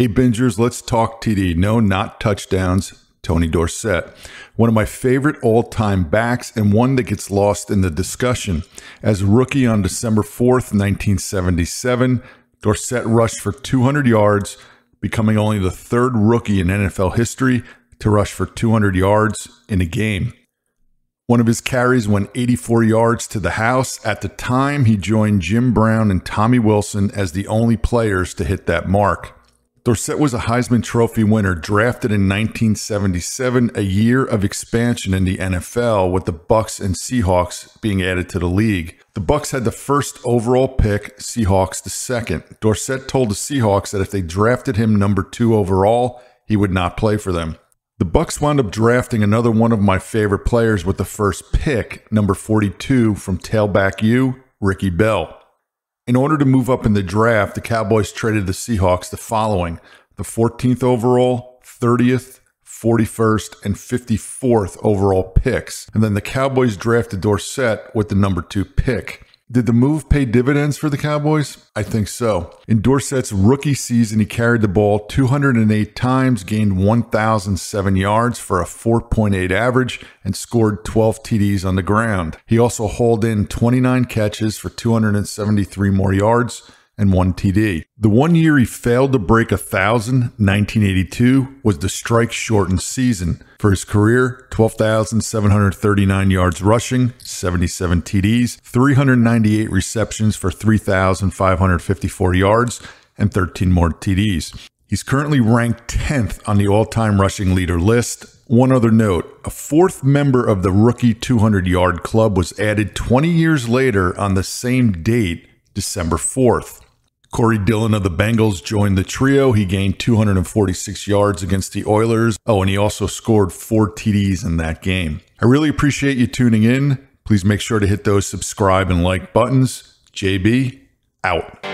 Hey, Bingers, let's talk TD. No, not touchdowns. Tony Dorsett, one of my favorite all time backs and one that gets lost in the discussion. As rookie on December 4th, 1977, Dorsett rushed for 200 yards, becoming only the third rookie in NFL history to rush for 200 yards in a game. One of his carries went 84 yards to the house. At the time, he joined Jim Brown and Tommy Wilson as the only players to hit that mark. Dorsett was a Heisman Trophy winner, drafted in 1977, a year of expansion in the NFL, with the Bucks and Seahawks being added to the league. The Bucks had the first overall pick, Seahawks the second. Dorsett told the Seahawks that if they drafted him number two overall, he would not play for them. The Bucks wound up drafting another one of my favorite players with the first pick, number 42 from tailback U, Ricky Bell. In order to move up in the draft, the Cowboys traded the Seahawks the following the 14th overall, 30th, 41st, and 54th overall picks. And then the Cowboys drafted Dorsett with the number two pick. Did the move pay dividends for the Cowboys? I think so. In Dorsett's rookie season, he carried the ball 208 times, gained 1,007 yards for a 4.8 average, and scored 12 TDs on the ground. He also hauled in 29 catches for 273 more yards and one TD. The one year he failed to break a thousand, 1982, was the strike shortened season. For his career, 12,739 yards rushing, 77 TDs, 398 receptions for 3,554 yards, and 13 more TDs. He's currently ranked 10th on the all time rushing leader list. One other note a fourth member of the rookie 200 yard club was added 20 years later on the same date, December 4th. Corey Dillon of the Bengals joined the trio. He gained 246 yards against the Oilers. Oh, and he also scored four TDs in that game. I really appreciate you tuning in. Please make sure to hit those subscribe and like buttons. JB, out.